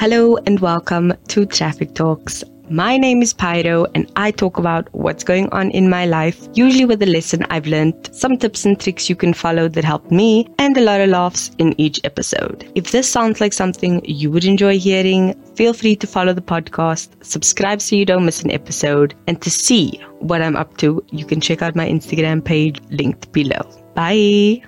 Hello and welcome to Traffic Talks. My name is Pyro and I talk about what's going on in my life, usually with a lesson I've learned, some tips and tricks you can follow that help me, and a lot of laughs in each episode. If this sounds like something you would enjoy hearing, feel free to follow the podcast, subscribe so you don't miss an episode, and to see what I'm up to, you can check out my Instagram page linked below. Bye!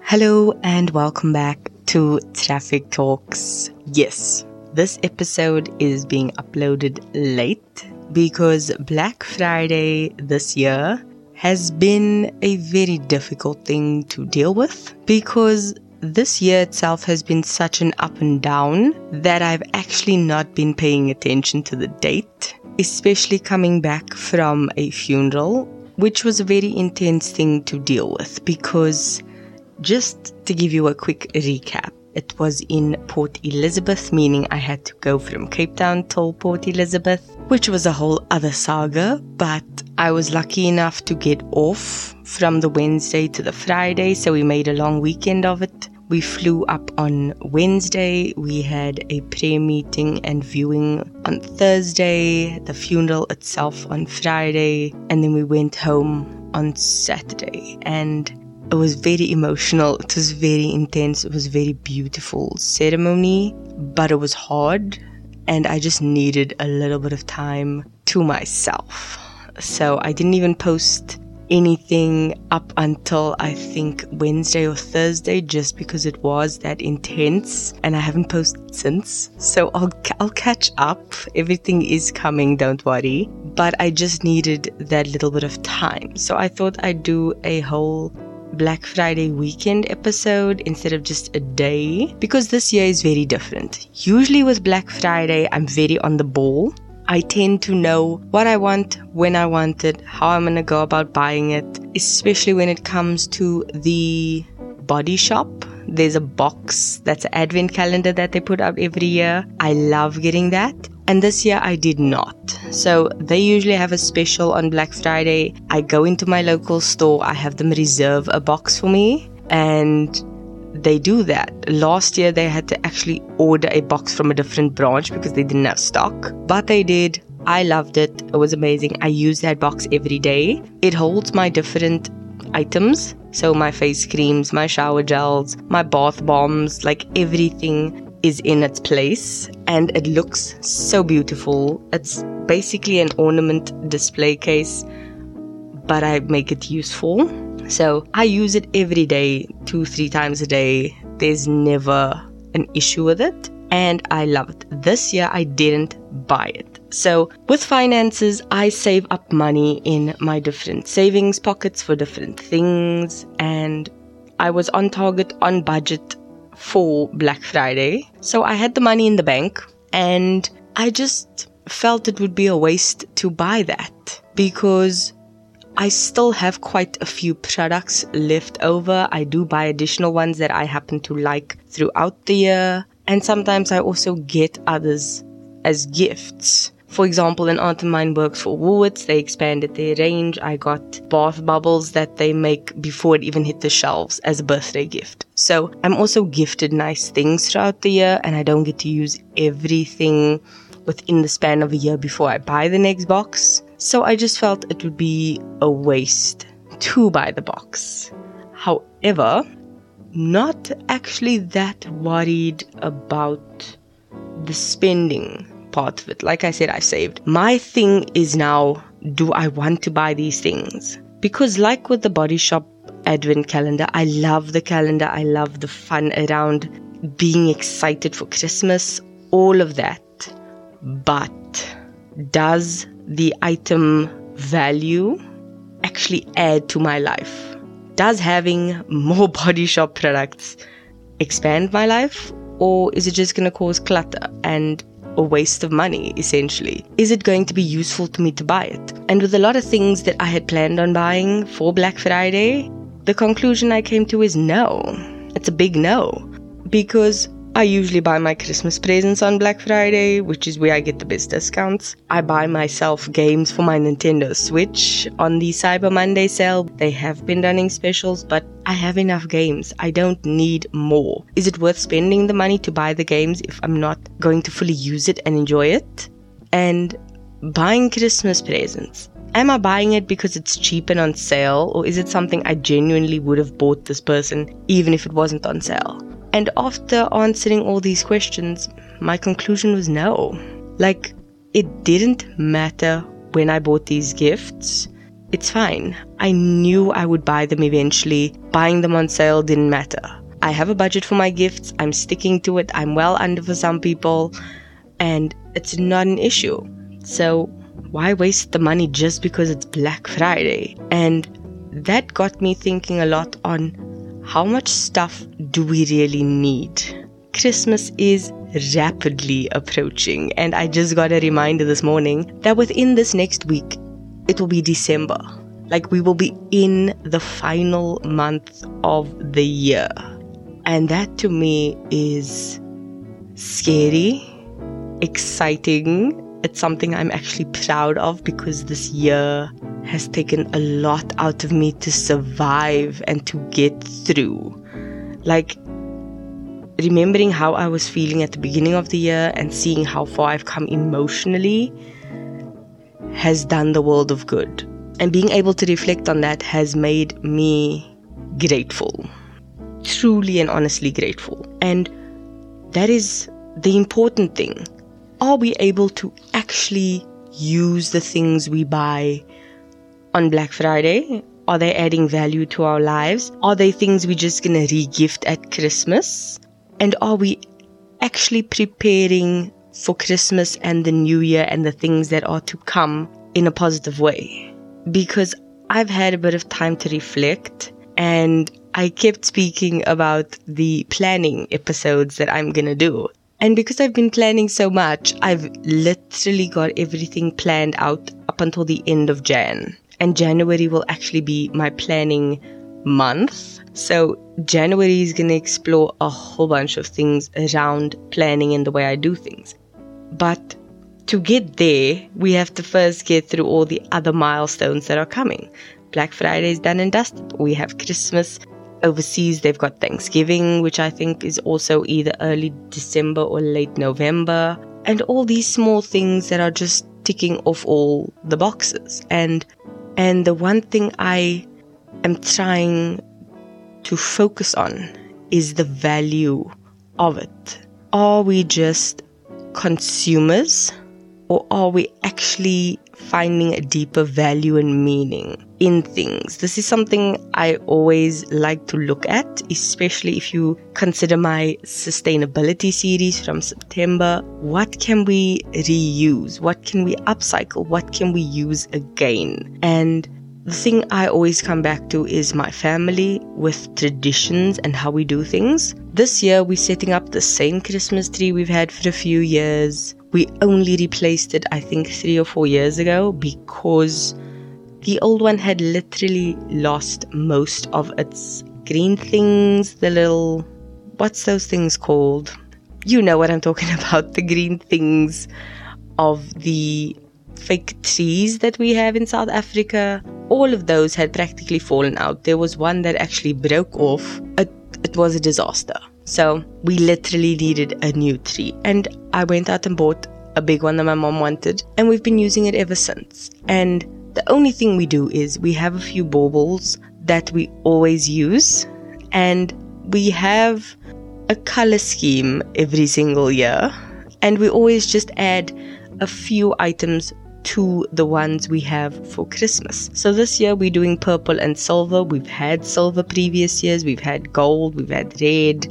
Hello and welcome back to Traffic Talks. Yes, this episode is being uploaded late because Black Friday this year has been a very difficult thing to deal with because this year itself has been such an up and down that I've actually not been paying attention to the date, especially coming back from a funeral, which was a very intense thing to deal with because just to give you a quick recap, it was in Port Elizabeth, meaning I had to go from Cape Town to Port Elizabeth, which was a whole other saga. But I was lucky enough to get off from the Wednesday to the Friday, so we made a long weekend of it. We flew up on Wednesday. We had a prayer meeting and viewing on Thursday, the funeral itself on Friday, and then we went home on Saturday. And it was very emotional. It was very intense. It was very beautiful ceremony, but it was hard and I just needed a little bit of time to myself. So I didn't even post anything up until I think Wednesday or Thursday just because it was that intense and I haven't posted since. So I'll I'll catch up. Everything is coming, don't worry. But I just needed that little bit of time. So I thought I'd do a whole Black Friday weekend episode instead of just a day because this year is very different. Usually with Black Friday, I'm very on the ball. I tend to know what I want, when I want it, how I'm going to go about buying it, especially when it comes to the body shop. There's a box that's an advent calendar that they put out every year. I love getting that. And this year I did not. So they usually have a special on Black Friday. I go into my local store, I have them reserve a box for me, and they do that. Last year they had to actually order a box from a different branch because they didn't have stock, but they did. I loved it. It was amazing. I use that box every day. It holds my different items. So my face creams, my shower gels, my bath bombs, like everything is in its place and it looks so beautiful. It's basically an ornament display case, but I make it useful. So I use it every day, two, three times a day. There's never an issue with it. And I love it. This year I didn't buy it. So with finances, I save up money in my different savings pockets for different things. And I was on target, on budget for Black Friday. So I had the money in the bank and I just felt it would be a waste to buy that because I still have quite a few products left over. I do buy additional ones that I happen to like throughout the year. And sometimes I also get others as gifts. For example, an aunt works for Woolworths. They expanded their range. I got bath bubbles that they make before it even hit the shelves as a birthday gift. So I'm also gifted nice things throughout the year and I don't get to use everything within the span of a year before I buy the next box. So I just felt it would be a waste to buy the box. However, not actually that worried about the spending part of it. Like I said, I saved. My thing is now, do I want to buy these things? Because, like with the body shop advent calendar, I love the calendar. I love the fun around being excited for Christmas, all of that. But does the item value actually add to my life? Does having more body shop products expand my life? Or is it just going to cause clutter and a waste of money, essentially? Is it going to be useful to me to buy it? And with a lot of things that I had planned on buying for Black Friday, the conclusion I came to is no. It's a big no. Because I usually buy my Christmas presents on Black Friday, which is where I get the best discounts. I buy myself games for my Nintendo Switch on the Cyber Monday sale. They have been running specials, but I have enough games. I don't need more. Is it worth spending the money to buy the games if I'm not going to fully use it and enjoy it? And buying Christmas presents. Am I buying it because it's cheap and on sale, or is it something I genuinely would have bought this person even if it wasn't on sale? And after answering all these questions, my conclusion was no. Like, it didn't matter when I bought these gifts. It's fine. I knew I would buy them eventually. Buying them on sale didn't matter. I have a budget for my gifts. I'm sticking to it. I'm well under for some people. And it's not an issue. So, why waste the money just because it's Black Friday? And that got me thinking a lot on how much stuff do we really need? Christmas is rapidly approaching, and I just got a reminder this morning that within this next week, it will be December. Like we will be in the final month of the year. And that to me is scary, exciting, it's something I'm actually proud of because this year has taken a lot out of me to survive and to get through. Like, remembering how I was feeling at the beginning of the year and seeing how far I've come emotionally has done the world of good. And being able to reflect on that has made me grateful. Truly and honestly grateful. And that is the important thing are we able to actually use the things we buy on Black Friday? Are they adding value to our lives? Are they things we're just going to re-gift at Christmas? And are we actually preparing for Christmas and the new year and the things that are to come in a positive way? Because I've had a bit of time to reflect and I kept speaking about the planning episodes that I'm going to do. And because I've been planning so much, I've literally got everything planned out up until the end of Jan. And January will actually be my planning month. So January is going to explore a whole bunch of things around planning and the way I do things. But to get there, we have to first get through all the other milestones that are coming. Black Friday is done and dusted. We have Christmas overseas they've got Thanksgiving, which I think is also either early December or late November, and all these small things that are just ticking off all the boxes. And and the one thing I am trying to focus on is the value of it. Are we just consumers or are we actually finding a deeper value and meaning in things. This is something I always like to look at, especially if you consider my sustainability series from September. What can we reuse? What can we upcycle? What can we use again? And the thing I always come back to is my family with traditions and how we do things. This year, we're setting up the same Christmas tree we've had for a few years. We only replaced it, I think, three or four years ago because the old one had literally lost most of its green things, the little. What's those things called? You know what I'm talking about, the green things of the fake trees that we have in South Africa. All of those had practically fallen out. There was one that actually broke off. It, it was a disaster. So we literally needed a new tree. And I went out and bought a big one that my mom wanted. And we've been using it ever since. And the only thing we do is we have a few baubles that we always use. And we have a color scheme every single year. And we always just add a few items to the ones we have for Christmas. So this year we're doing purple and silver. We've had silver previous years, we've had gold, we've had red.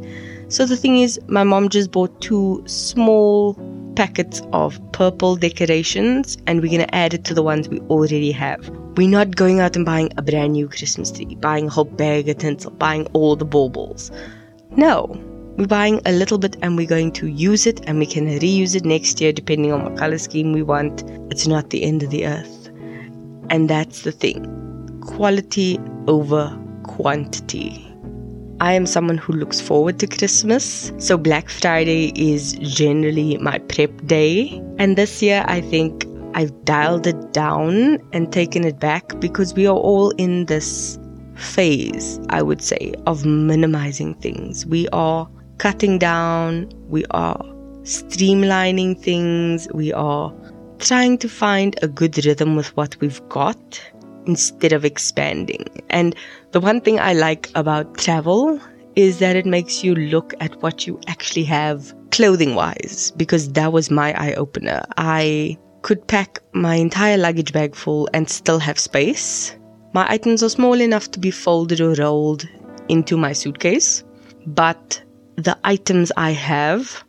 So the thing is, my mom just bought two small packets of purple decorations and we're going to add it to the ones we already have. We're not going out and buying a brand new Christmas tree, buying a whole bag of tinsel, buying all the baubles. No, we're buying a little bit and we're going to use it and we can reuse it next year depending on what color scheme we want. It's not the end of the earth. And that's the thing quality over quantity. I am someone who looks forward to Christmas. So Black Friday is generally my prep day. And this year, I think I've dialed it down and taken it back because we are all in this phase, I would say, of minimizing things. We are cutting down, we are streamlining things, we are trying to find a good rhythm with what we've got instead of expanding. And the one thing I like about travel is that it makes you look at what you actually have clothing wise, because that was my eye opener. I could pack my entire luggage bag full and still have space. My items are small enough to be folded or rolled into my suitcase, but the items I have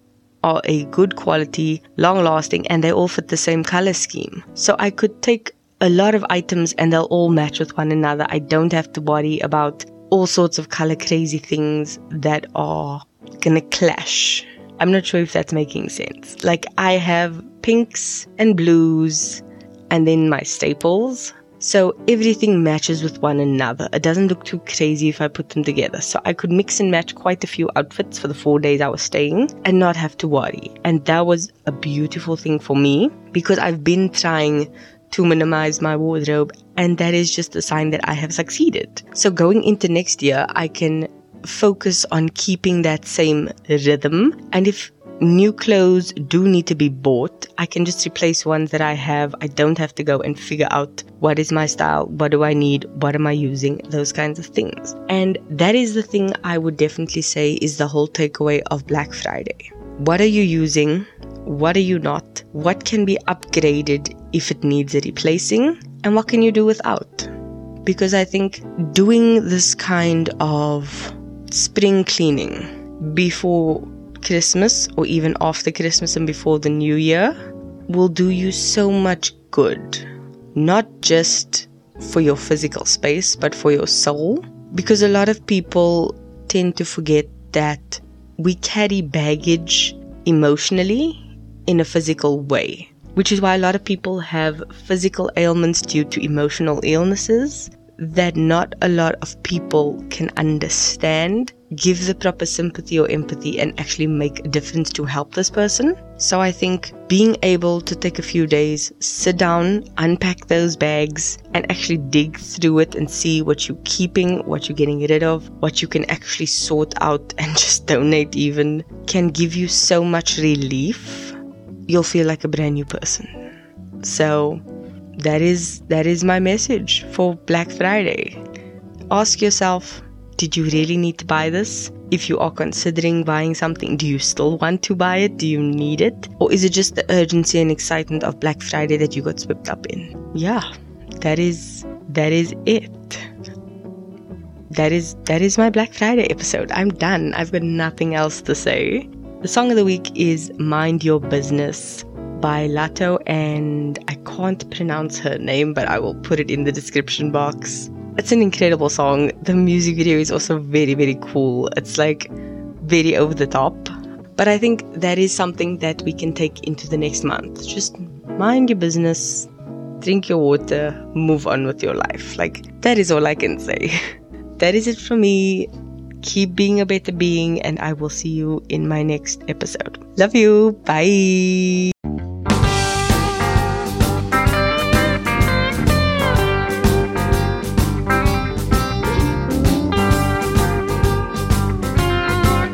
are a good quality, long lasting, and they all fit the same color scheme. So I could take a lot of items and they'll all match with one another. I don't have to worry about all sorts of color crazy things that are gonna clash. I'm not sure if that's making sense. Like I have pinks and blues and then my staples. So everything matches with one another. It doesn't look too crazy if I put them together. So I could mix and match quite a few outfits for the four days I was staying and not have to worry. And that was a beautiful thing for me because I've been trying to minimize my wardrobe and that is just a sign that I have succeeded. So going into next year, I can focus on keeping that same rhythm. And if new clothes do need to be bought, I can just replace ones that I have. I don't have to go and figure out what is my style, what do I need, what am I using, those kinds of things. And that is the thing I would definitely say is the whole takeaway of Black Friday. What are you using? What are you not? What can be upgraded if it needs a replacing? And what can you do without? Because I think doing this kind of spring cleaning before Christmas or even after Christmas and before the new year will do you so much good. Not just for your physical space, but for your soul. Because a lot of people tend to forget that we carry baggage emotionally in a physical way, which is why a lot of people have physical ailments due to emotional illnesses that not a lot of people can understand, give the proper sympathy or empathy, and actually make a difference to help this person. So I think being able to take a few days, sit down, unpack those bags, and actually dig through it and see what you're keeping, what you're getting rid of, what you can actually sort out and just donate even can give you so much relief. You'll feel like a brand new person. So that is that is my message for Black Friday. Ask yourself, did you really need to buy this? If you are considering buying something, do you still want to buy it? Do you need it? Or is it just the urgency and excitement of Black Friday that you got swept up in? Yeah, that is that is it. That is that is my Black Friday episode. I'm done. I've got nothing else to say. The song of the week is Mind Your Business by Latto, and I can't pronounce her name, but I will put it in the description box. It's an incredible song. The music video is also very, very cool. It's like very over the top. But I think that is something that we can take into the next month. Just mind your business, drink your water, move on with your life. Like, that is all I can say. that is it for me. Keep being a better being, and I will see you in my next episode. Love you. Bye.